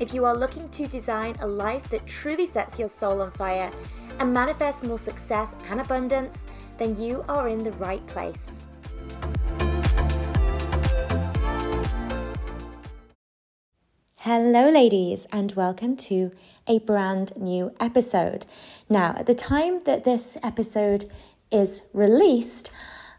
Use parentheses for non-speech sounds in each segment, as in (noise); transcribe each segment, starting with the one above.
If you are looking to design a life that truly sets your soul on fire and manifests more success and abundance, then you are in the right place. Hello, ladies, and welcome to a brand new episode. Now, at the time that this episode is released,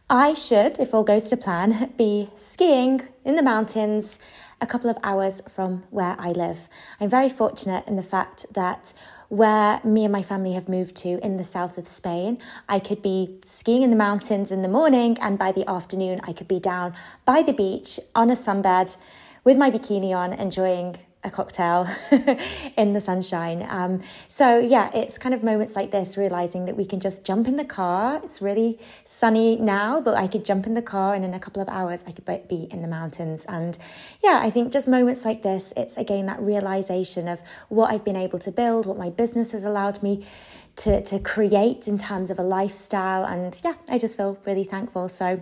I should, if all goes to plan, be skiing in the mountains a couple of hours from where I live. I'm very fortunate in the fact that where me and my family have moved to in the south of Spain, I could be skiing in the mountains in the morning, and by the afternoon, I could be down by the beach on a sunbed with my bikini on, enjoying a cocktail (laughs) in the sunshine. Um, so, yeah, it's kind of moments like this, realizing that we can just jump in the car. It's really sunny now, but I could jump in the car and in a couple of hours I could be in the mountains. And yeah, I think just moments like this, it's again that realization of what I've been able to build, what my business has allowed me to, to create in terms of a lifestyle. And yeah, I just feel really thankful. So,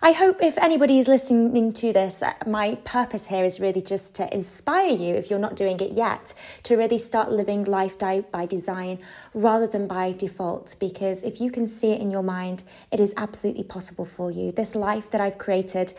I hope if anybody is listening to this, uh, my purpose here is really just to inspire you, if you're not doing it yet, to really start living life by design rather than by default. Because if you can see it in your mind, it is absolutely possible for you. This life that I've created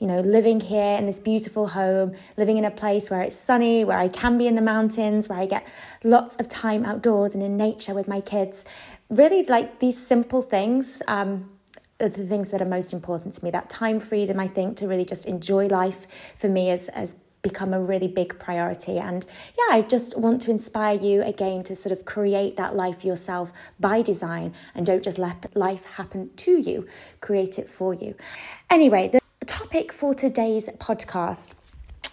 you know, living here in this beautiful home, living in a place where it's sunny, where I can be in the mountains, where I get lots of time outdoors and in nature with my kids. Really, like these simple things. Um, are the things that are most important to me. That time freedom, I think, to really just enjoy life for me has, has become a really big priority. And yeah, I just want to inspire you again to sort of create that life yourself by design and don't just let life happen to you, create it for you. Anyway, the topic for today's podcast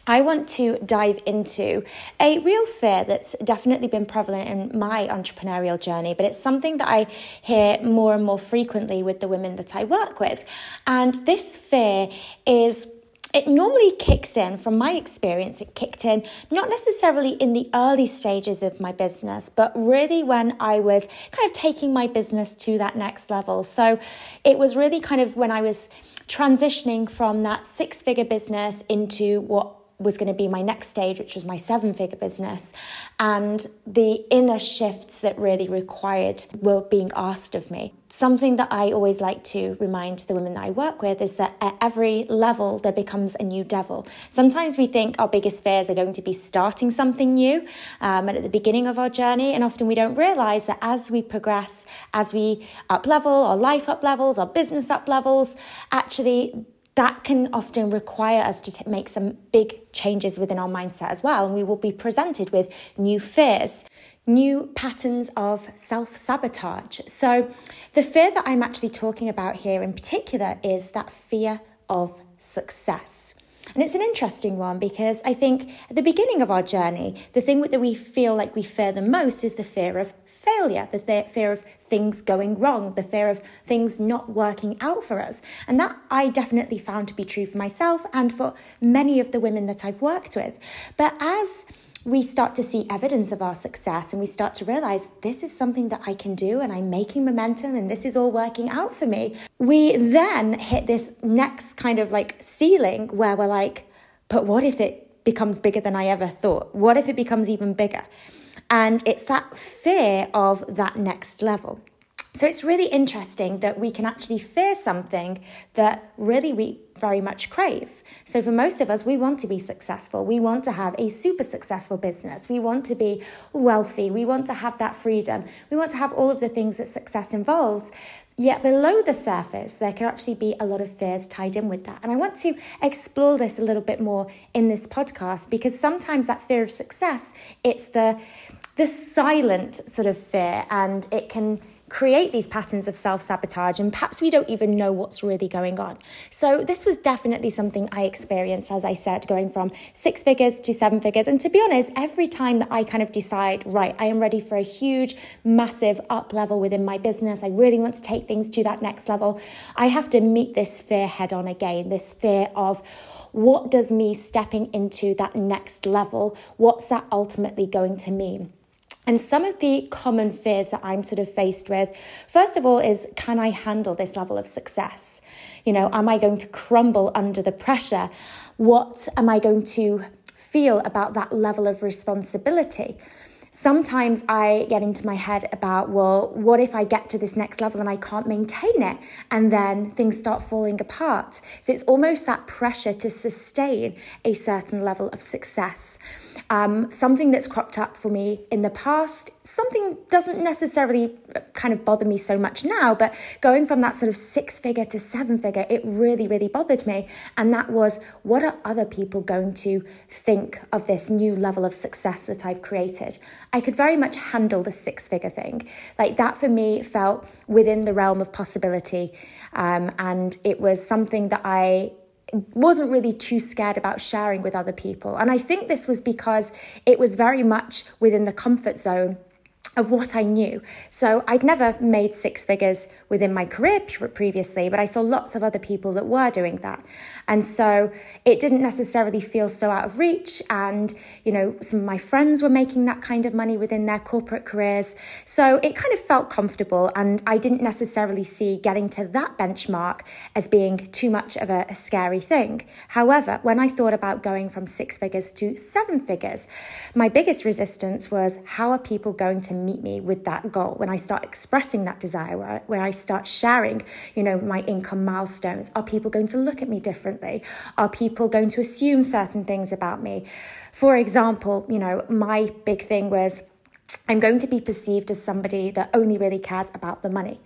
I want to dive into a real fear that's definitely been prevalent in my entrepreneurial journey, but it's something that I hear more and more frequently with the women that I work with. And this fear is it normally kicks in, from my experience, it kicked in not necessarily in the early stages of my business, but really when I was kind of taking my business to that next level. So it was really kind of when I was transitioning from that six figure business into what was going to be my next stage, which was my seven figure business. And the inner shifts that really required were being asked of me. Something that I always like to remind the women that I work with is that at every level, there becomes a new devil. Sometimes we think our biggest fears are going to be starting something new um, and at the beginning of our journey. And often we don't realize that as we progress, as we up level, our life up levels, our business up levels, actually that can often require us to t- make some big changes within our mindset as well. And we will be presented with new fears, new patterns of self sabotage. So, the fear that I'm actually talking about here in particular is that fear of success. And it's an interesting one because I think at the beginning of our journey, the thing that we feel like we fear the most is the fear of failure, the fear of things going wrong, the fear of things not working out for us. And that I definitely found to be true for myself and for many of the women that I've worked with. But as we start to see evidence of our success and we start to realize this is something that I can do and I'm making momentum and this is all working out for me. We then hit this next kind of like ceiling where we're like, but what if it becomes bigger than I ever thought? What if it becomes even bigger? And it's that fear of that next level. So it's really interesting that we can actually fear something that really we very much crave. So for most of us, we want to be successful. We want to have a super successful business. We want to be wealthy. We want to have that freedom. We want to have all of the things that success involves. Yet below the surface, there can actually be a lot of fears tied in with that. And I want to explore this a little bit more in this podcast because sometimes that fear of success, it's the the silent sort of fear and it can create these patterns of self sabotage, and perhaps we don't even know what's really going on. So, this was definitely something I experienced, as I said, going from six figures to seven figures. And to be honest, every time that I kind of decide, right, I am ready for a huge, massive up level within my business, I really want to take things to that next level, I have to meet this fear head on again this fear of, what does me stepping into that next level, what's that ultimately going to mean? And some of the common fears that I'm sort of faced with, first of all, is can I handle this level of success? You know, am I going to crumble under the pressure? What am I going to feel about that level of responsibility? Sometimes I get into my head about, well, what if I get to this next level and I can't maintain it? And then things start falling apart. So it's almost that pressure to sustain a certain level of success. Um, something that's cropped up for me in the past, something doesn't necessarily kind of bother me so much now, but going from that sort of six figure to seven figure, it really, really bothered me. And that was what are other people going to think of this new level of success that I've created? I could very much handle the six figure thing. Like that for me felt within the realm of possibility. Um, and it was something that I wasn't really too scared about sharing with other people. And I think this was because it was very much within the comfort zone of what I knew. So I'd never made six figures within my career previously, but I saw lots of other people that were doing that. And so it didn't necessarily feel so out of reach. And, you know, some of my friends were making that kind of money within their corporate careers. So it kind of felt comfortable. And I didn't necessarily see getting to that benchmark as being too much of a, a scary thing. However, when I thought about going from six figures to seven figures, my biggest resistance was how are people going to meet me with that goal, when I start expressing that desire, where, where I start sharing, you know, my income milestones, are people going to look at me differently? Are people going to assume certain things about me? For example, you know, my big thing was I'm going to be perceived as somebody that only really cares about the money.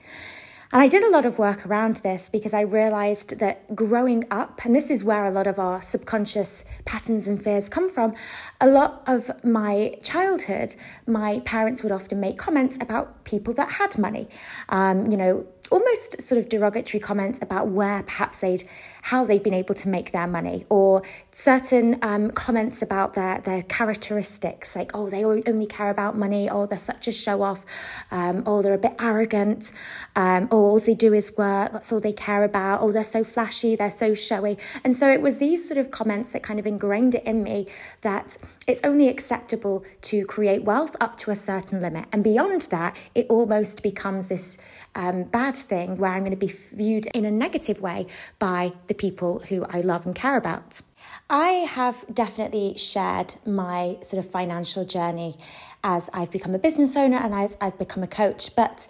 And I did a lot of work around this because I realized that growing up, and this is where a lot of our subconscious patterns and fears come from, a lot of my childhood, my parents would often make comments about people that had money. Um, you know, almost sort of derogatory comments about where perhaps they'd how they've been able to make their money or certain um, comments about their their characteristics like oh they only care about money. Oh they're such a show off um, oh they're a bit arrogant. Um, oh all they do is work. That's all they care about. Oh they're so flashy. They're so showy. And so it was these sort of comments that kind of ingrained it in me that it's only acceptable to create wealth up to a certain limit. And beyond that it almost becomes this um, bad thing where I'm going to be viewed in a negative way by the people who I love and care about. I have definitely shared my sort of financial journey as I've become a business owner and as I've become a coach, but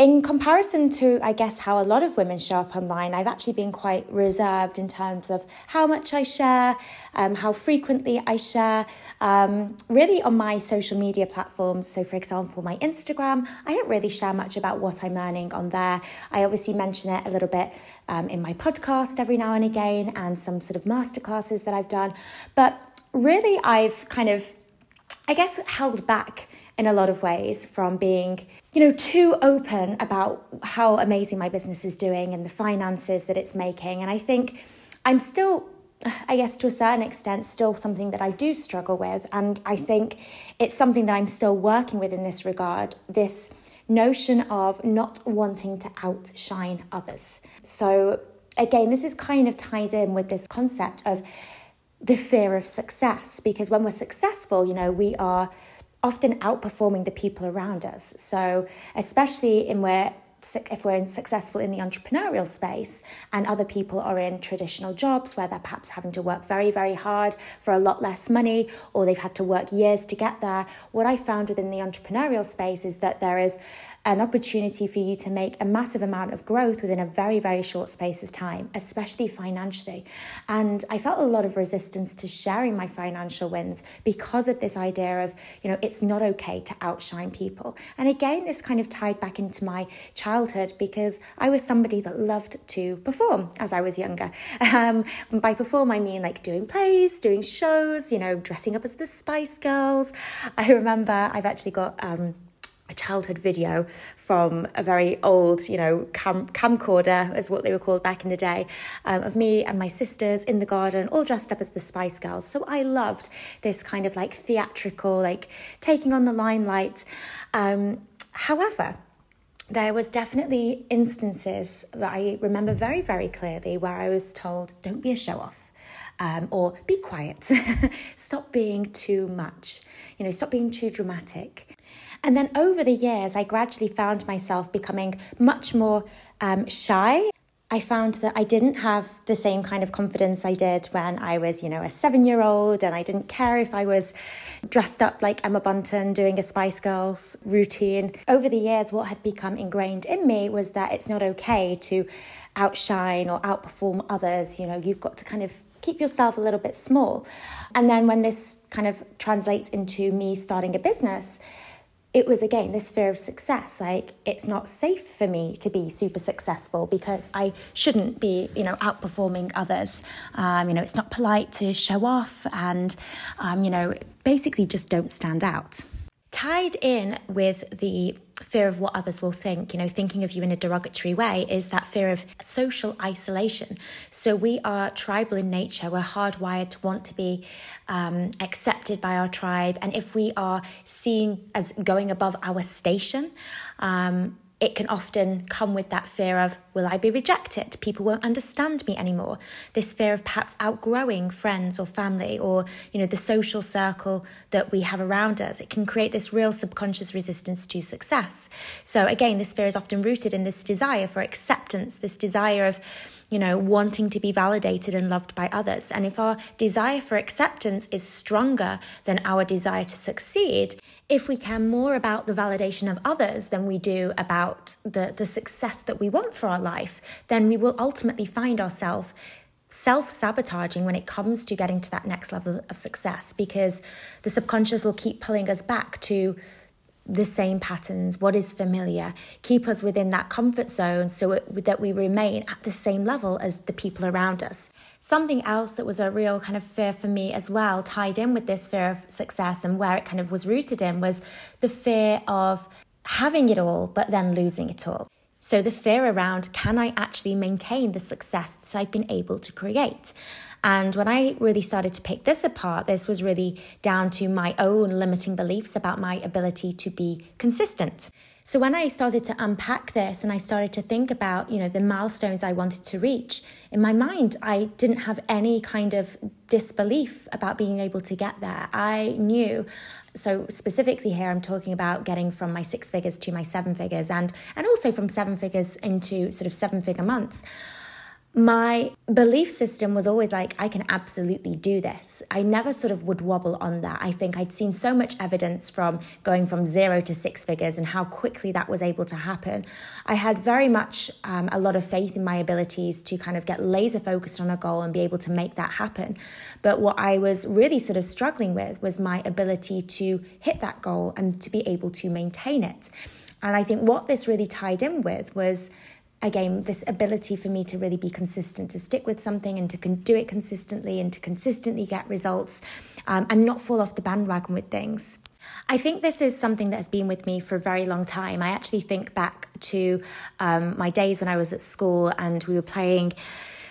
in comparison to, I guess, how a lot of women show up online, I've actually been quite reserved in terms of how much I share, um, how frequently I share. Um, really, on my social media platforms, so for example, my Instagram, I don't really share much about what I'm earning on there. I obviously mention it a little bit um, in my podcast every now and again and some sort of masterclasses that I've done. But really, I've kind of I guess, held back in a lot of ways from being, you know, too open about how amazing my business is doing and the finances that it's making. And I think I'm still, I guess, to a certain extent, still something that I do struggle with. And I think it's something that I'm still working with in this regard. This notion of not wanting to outshine others. So, again, this is kind of tied in with this concept of the fear of success because when we're successful, you know, we are often outperforming the people around us. So, especially in where if we're successful in the entrepreneurial space and other people are in traditional jobs where they're perhaps having to work very, very hard for a lot less money or they've had to work years to get there, what I found within the entrepreneurial space is that there is an opportunity for you to make a massive amount of growth within a very, very short space of time, especially financially. And I felt a lot of resistance to sharing my financial wins because of this idea of, you know, it's not okay to outshine people. And again, this kind of tied back into my childhood because I was somebody that loved to perform as I was younger. (laughs) Um, by perform, I mean like doing plays, doing shows, you know, dressing up as the Spice Girls. I remember I've actually got. Um, a childhood video from a very old, you know, cam- camcorder, is what they were called back in the day, um, of me and my sisters in the garden, all dressed up as the Spice Girls. So I loved this kind of like theatrical, like taking on the limelight. Um, however, there was definitely instances that I remember very, very clearly where I was told, don't be a show off. Um, or be quiet, (laughs) stop being too much, you know, stop being too dramatic. And then over the years, I gradually found myself becoming much more um, shy. I found that I didn't have the same kind of confidence I did when I was, you know, a seven year old, and I didn't care if I was dressed up like Emma Bunton doing a Spice Girls routine. Over the years, what had become ingrained in me was that it's not okay to outshine or outperform others. You know, you've got to kind of keep yourself a little bit small. And then when this kind of translates into me starting a business, it was again this fear of success. Like it's not safe for me to be super successful because i shouldn't be you know outperforming others. Um, you know it's not polite to show off and um, you know basically just don't stand out. Tied in with the fear of what others will think, you know, thinking of you in a derogatory way, is that fear of social isolation. So we are tribal in nature. We're hardwired to want to be um, accepted by our tribe. And if we are seen as going above our station, um, it can often come with that fear of will I be rejected? People won't understand me anymore. This fear of perhaps outgrowing friends or family or you know the social circle that we have around us. It can create this real subconscious resistance to success. So again, this fear is often rooted in this desire for acceptance, this desire of you know, wanting to be validated and loved by others. And if our desire for acceptance is stronger than our desire to succeed, if we care more about the validation of others than we do about the, the success that we want for our life, then we will ultimately find ourselves self sabotaging when it comes to getting to that next level of success because the subconscious will keep pulling us back to the same patterns, what is familiar, keep us within that comfort zone so it, that we remain at the same level as the people around us. Something else that was a real kind of fear for me as well, tied in with this fear of success and where it kind of was rooted in, was the fear of having it all but then losing it all. So the fear around can I actually maintain the success that I've been able to create? And when I really started to pick this apart, this was really down to my own limiting beliefs about my ability to be consistent. So when I started to unpack this and I started to think about, you know, the milestones I wanted to reach, in my mind I didn't have any kind of disbelief about being able to get there. I knew so specifically here I'm talking about getting from my six figures to my seven figures and and also from seven figures into sort of seven figure months my belief system was always like, I can absolutely do this. I never sort of would wobble on that. I think I'd seen so much evidence from going from zero to six figures and how quickly that was able to happen. I had very much um, a lot of faith in my abilities to kind of get laser focused on a goal and be able to make that happen. But what I was really sort of struggling with was my ability to hit that goal and to be able to maintain it. And I think what this really tied in with was again, this ability for me to really be consistent, to stick with something and to con- do it consistently and to consistently get results um, and not fall off the bandwagon with things. I think this is something that has been with me for a very long time. I actually think back to um, my days when I was at school and we were playing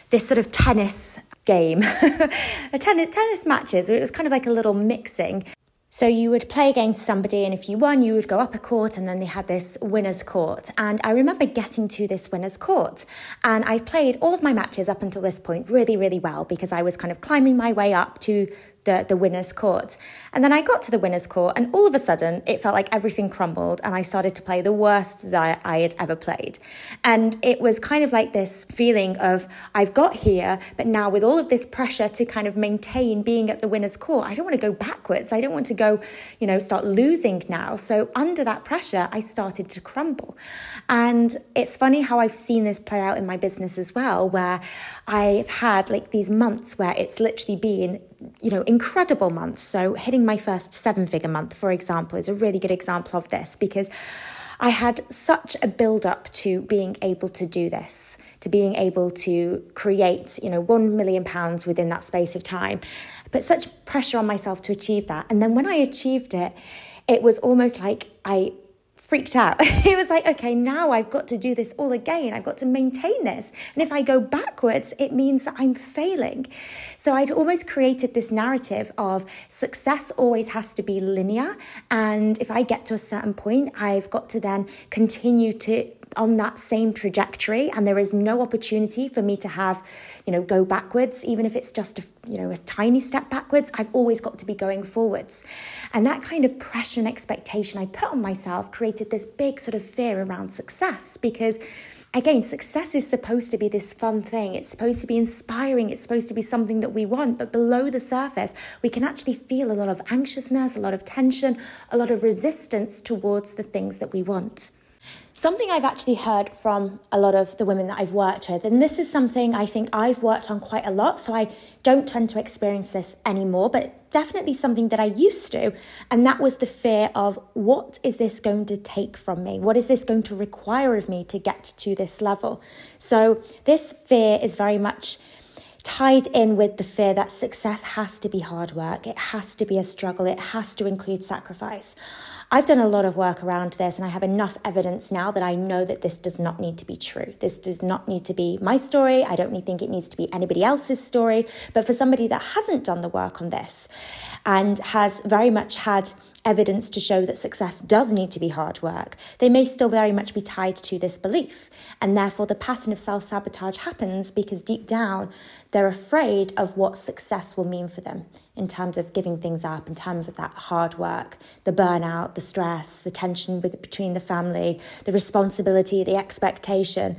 this sort of tennis game, (laughs) a tennis tennis matches. It was kind of like a little mixing. So you would play against somebody, and if you won, you would go up a court, and then they had this winner's court. And I remember getting to this winner's court, and I played all of my matches up until this point really, really well because I was kind of climbing my way up to the, the winner's court. And then I got to the winner's court, and all of a sudden, it felt like everything crumbled, and I started to play the worst that I, I had ever played. And it was kind of like this feeling of, I've got here, but now with all of this pressure to kind of maintain being at the winner's court, I don't want to go backwards. I don't want to go, you know, start losing now. So under that pressure, I started to crumble. And it's funny how I've seen this play out in my business as well, where I've had like these months where it's literally been you know, incredible months. So, hitting my first seven figure month, for example, is a really good example of this because I had such a build up to being able to do this, to being able to create, you know, one million pounds within that space of time, but such pressure on myself to achieve that. And then when I achieved it, it was almost like I freaked out. (laughs) it was like, okay, now I've got to do this all again. I've got to maintain this. And if I go backwards, it means that I'm failing. So I'd almost created this narrative of success always has to be linear. And if I get to a certain point, I've got to then continue to on that same trajectory and there is no opportunity for me to have you know go backwards even if it's just a you know a tiny step backwards i've always got to be going forwards and that kind of pressure and expectation i put on myself created this big sort of fear around success because again, success is supposed to be this fun thing. It's supposed to be inspiring. It's supposed to be something that we want. But below the surface, we can actually feel a lot of anxiousness, a lot of tension, a lot of resistance towards the things that we want. Something I've actually heard from a lot of the women that I've worked with, and this is something I think I've worked on quite a lot, so I don't tend to experience this anymore, but definitely something that I used to, and that was the fear of what is this going to take from me? What is this going to require of me to get to this level? So, this fear is very much tied in with the fear that success has to be hard work, it has to be a struggle, it has to include sacrifice. I've done a lot of work around this and I have enough evidence now that I know that this does not need to be true. This does not need to be my story. I don't think it needs to be anybody else's story. But for somebody that hasn't done the work on this and has very much had evidence to show that success does need to be hard work, they may still very much be tied to this belief. And therefore, the pattern of self sabotage happens because deep down, they're afraid of what success will mean for them in terms of giving things up, in terms of that hard work, the burnout, the stress, the tension with, between the family, the responsibility, the expectation.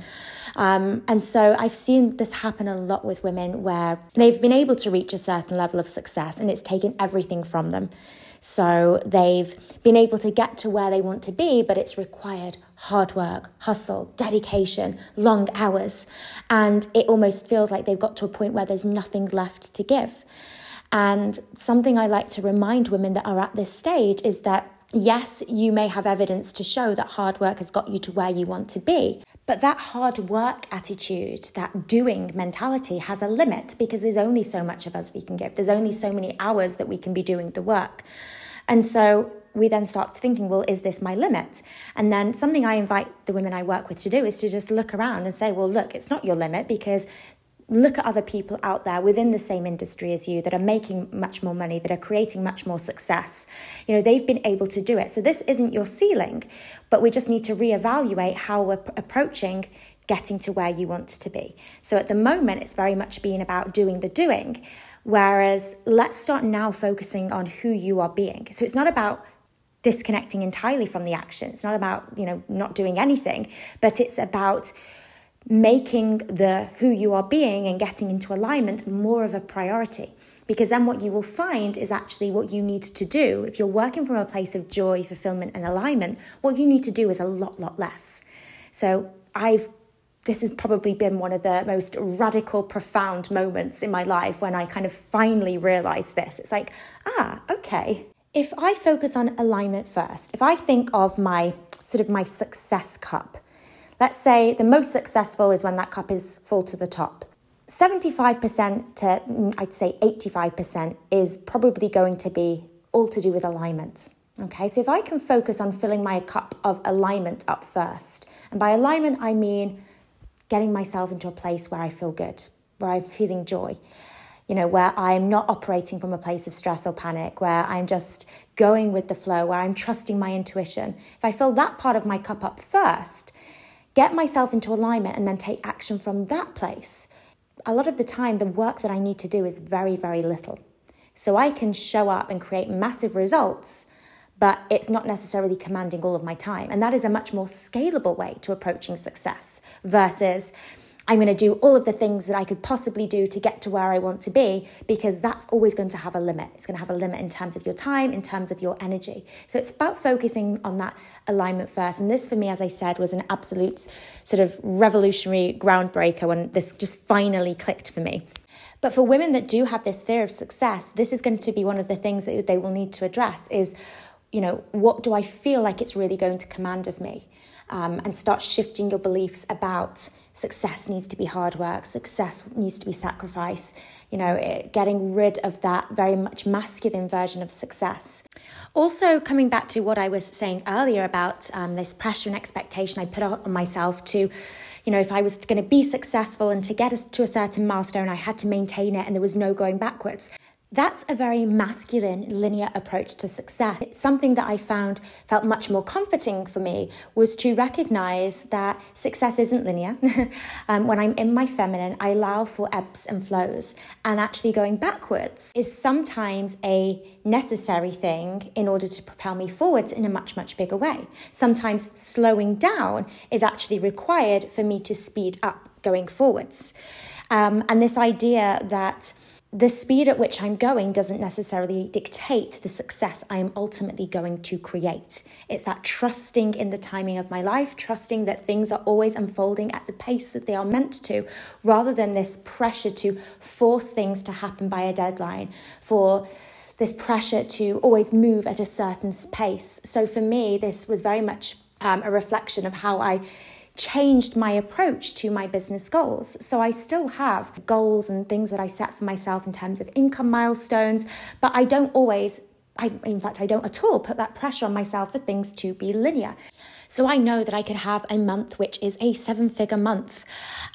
Um, and so I've seen this happen a lot with women where they've been able to reach a certain level of success and it's taken everything from them. So they've been able to get to where they want to be, but it's required hard work, hustle, dedication, long hours. And it almost feels like they've got to a point where there's nothing left to give. And something I like to remind women that are at this stage is that yes, you may have evidence to show that hard work has got you to where you want to be. But that hard work attitude, that doing mentality has a limit because there's only so much of us we can give. There's only so many hours that we can be doing the work. And so we then start thinking, well, is this my limit? And then something I invite the women I work with to do is to just look around and say, well, look, it's not your limit because look at other people out there within the same industry as you that are making much more money, that are creating much more success. You know, they've been able to do it. So this isn't your ceiling, but we just need to reevaluate how we're approaching getting to where you want to be. So at the moment, it's very much been about doing the doing. Whereas let's start now focusing on who you are being. So it's not about disconnecting entirely from the action. It's not about, you know, not doing anything, but it's about making the who you are being and getting into alignment more of a priority. Because then what you will find is actually what you need to do. If you're working from a place of joy, fulfillment, and alignment, what you need to do is a lot, lot less. So I've this has probably been one of the most radical, profound moments in my life when I kind of finally realized this. It's like, ah, okay. If I focus on alignment first, if I think of my sort of my success cup, Let's say the most successful is when that cup is full to the top. 75% to mm, I'd say 85% is probably going to be all to do with alignment. Okay, so if I can focus on filling my cup of alignment up first, and by alignment I mean getting myself into a place where I feel good, where I'm feeling joy, you know, where I'm not operating from a place of stress or panic, where I'm just going with the flow, where I'm trusting my intuition. If I fill that part of my cup up first, get myself into alignment, and then take action from that place. A lot of the time, the work that I need to do is very, very little. So I can show up and create massive results, but it's not necessarily commanding all of my time. And that is a much more scalable way to approaching success versus I'm going to do all of the things that I could possibly do to get to where I want to be because that's always going to have a limit. It's going to have a limit in terms of your time, in terms of your energy. So it's about focusing on that alignment first. And this, for me, as I said, was an absolute sort of revolutionary groundbreaker when this just finally clicked for me. But for women that do have this fear of success, this is going to be one of the things that they will need to address is you know, what do I feel like it's really going to command of me? Um, and start shifting your beliefs about success needs to be hard work, success needs to be sacrifice, you know, it, getting rid of that very much masculine version of success. Also, coming back to what I was saying earlier about um, this pressure and expectation I put on myself to, you know, if I was going to be successful and to get us to a certain milestone, I had to maintain it and there was no going backwards. That's a very masculine, linear approach to success. Something that I found felt much more comforting for me was to recognize that success isn't linear. (laughs) um, when I'm in my feminine, I allow for ebbs and flows, and actually going backwards is sometimes a necessary thing in order to propel me forwards in a much, much bigger way. Sometimes slowing down is actually required for me to speed up going forwards. Um, and this idea that the speed at which I'm going doesn't necessarily dictate the success I am ultimately going to create. It's that trusting in the timing of my life, trusting that things are always unfolding at the pace that they are meant to, rather than this pressure to force things to happen by a deadline, for this pressure to always move at a certain pace. So for me, this was very much um, a reflection of how I changed my approach to my business goals. So I still have goals and things that I set for myself in terms of income milestones, but I don't always I, in fact, I don't at all put that pressure on myself for things to be linear. So I know that I could have a month which is a seven figure month.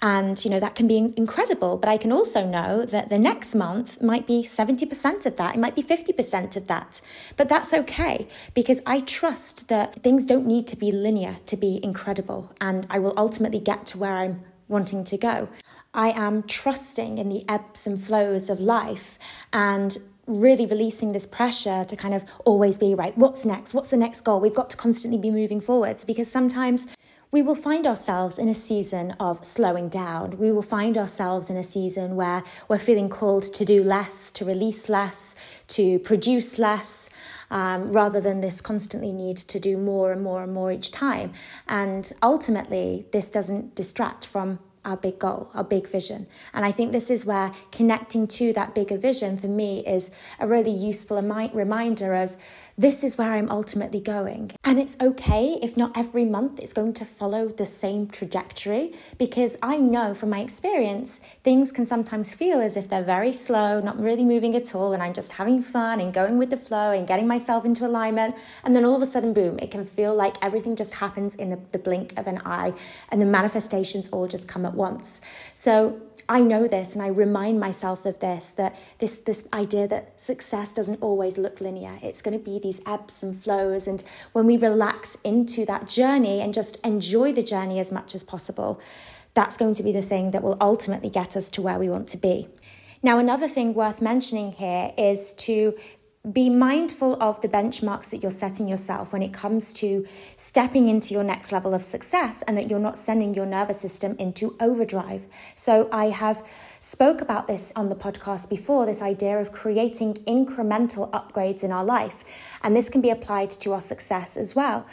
And, you know, that can be incredible. But I can also know that the next month might be 70% of that. It might be 50% of that. But that's okay because I trust that things don't need to be linear to be incredible. And I will ultimately get to where I'm wanting to go. I am trusting in the ebbs and flows of life and really releasing this pressure to kind of always be right. What's next? What's the next goal? We've got to constantly be moving forwards because sometimes we will find ourselves in a season of slowing down. We will find ourselves in a season where we're feeling called to do less, to release less, to produce less. Um, rather than this constantly need to do more and more and more each time. And ultimately, this doesn't distract from our big goal, our big vision. And I think this is where connecting to that bigger vision for me is a really useful reminder of this is where I'm ultimately going. And it's okay if not every month it's going to follow the same trajectory, because I know from my experience, things can sometimes feel as if they're very slow, not really moving at all, and I'm just having fun and going with the flow and getting myself into alignment. And then all of a sudden, boom, it can feel like everything just happens in the blink of an eye, and the manifestations all just come at once. So I know this and I remind myself of this that this this idea that success doesn't always look linear. It's going to be these ebbs and flows and when we relax into that journey and just enjoy the journey as much as possible, that's going to be the thing that will ultimately get us to where we want to be. Now, another thing worth mentioning here is to be mindful of the benchmarks that you're setting yourself when it comes to stepping into your next level of success and that you're not sending your nervous system into overdrive. So I have spoke about this on the podcast before this idea of creating incremental upgrades in our life and this can be applied to our success as well.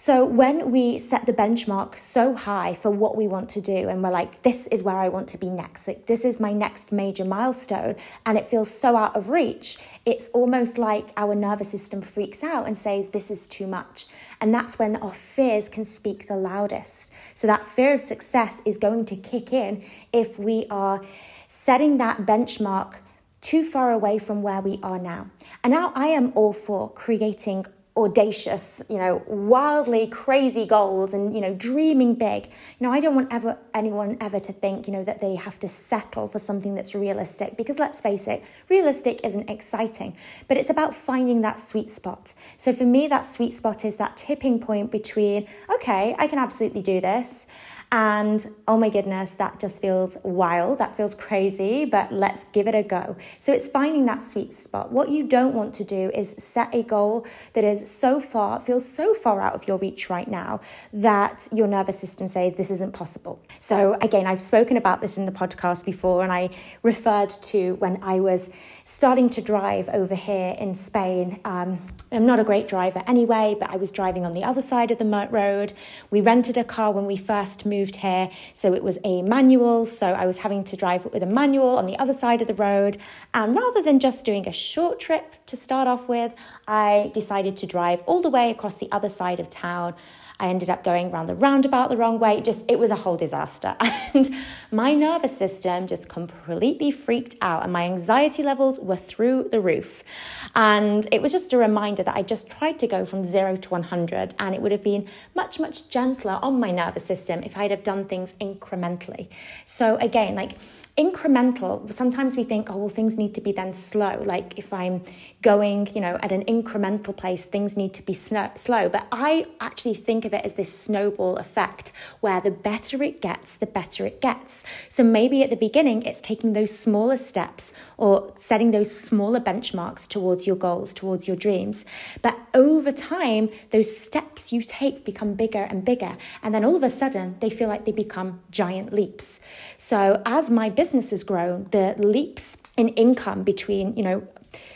So when we set the benchmark so high for what we want to do, and we're like, this is where I want to be next, like, this is my next major milestone, and it feels so out of reach, it's almost like our nervous system freaks out and says, this is too much. And that's when our fears can speak the loudest. So that fear of success is going to kick in if we are setting that benchmark too far away from where we are now. And now I am all for creating audacious, you know, wildly crazy goals and, you know, dreaming big. You know, I don't want ever anyone ever to think, you know, that they have to settle for something that's realistic because let's face it, realistic isn't exciting, but it's about finding that sweet spot. So for me, that sweet spot is that tipping point between, okay, I can absolutely do this and oh my goodness, that just feels wild. That feels crazy, but let's give it a go. So it's finding that sweet spot. What you don't want to do is set a goal that is so far, feels so far out of your reach right now that your nervous system says this isn't possible. So again, I've spoken about this in the podcast before, and I referred to when I was starting to drive over here in Spain. Um, I'm not a great driver anyway, but I was driving on the other side of the road. We rented a car when we first moved moved here. So it was a manual. So I was having to drive with a manual on the other side of the road. And rather than just doing a short trip to start off with, I decided to drive all the way across the other side of town. I ended up going around the roundabout the wrong way. Just it was a whole disaster. (laughs) And my nervous system just completely freaked out and my anxiety levels were through the roof. And it was just a reminder that I just tried to go from 0 to 100 and it would have been much much gentler on my nervous system if I'd have done things incrementally. So again, like incremental. Sometimes we think oh well things need to be then slow. Like if i'm going you know at an incremental pace things need to be slow. But i actually think of it as this snowball effect where the better it gets the better it gets. So maybe at the beginning it's taking those smaller steps or setting those smaller benchmarks towards your goals towards your dreams. But over time those steps you take become bigger and bigger and then all of a sudden they feel like they become giant leaps. So as my business business has grown, the leaps in income between, you know,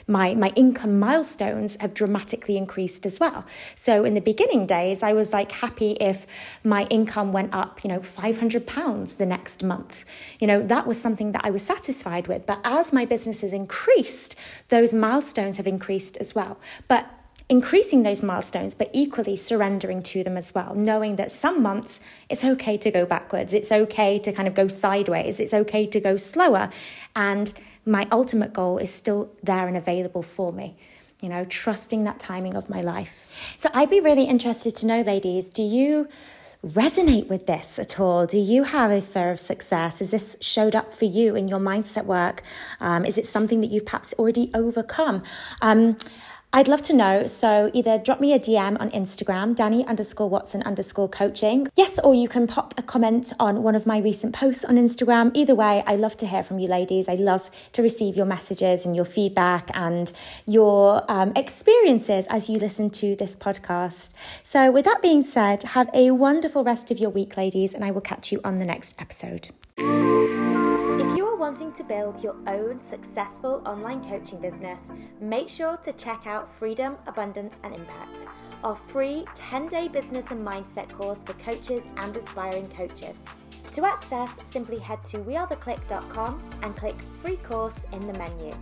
my my income milestones have dramatically increased as well. So in the beginning days, I was like happy if my income went up, you know, 500 pounds the next month. You know, that was something that I was satisfied with. But as my business has increased, those milestones have increased as well. But increasing those milestones, but equally surrendering to them as well, knowing that some months it's okay to go backwards, it's okay to kind of go sideways, it's okay to go slower. And my ultimate goal is still there and available for me. You know, trusting that timing of my life. So I'd be really interested to know, ladies, do you resonate with this at all? Do you have a fear of success? Has this showed up for you in your mindset work? Um, is it something that you've perhaps already overcome? Um, I'd love to know. So either drop me a DM on Instagram, Dani underscore Watson underscore coaching. Yes, or you can pop a comment on one of my recent posts on Instagram. Either way, I love to hear from you ladies. I love to receive your messages and your feedback and your um, experiences as you listen to this podcast. So with that being said, have a wonderful rest of your week, ladies, and I will catch you on the next episode wanting to build your own successful online coaching business, make sure to check out Freedom, Abundance and Impact, our free 10 day business and mindset course for coaches and aspiring coaches. To access, simply head to wearetheclique.com and click free course in the menu.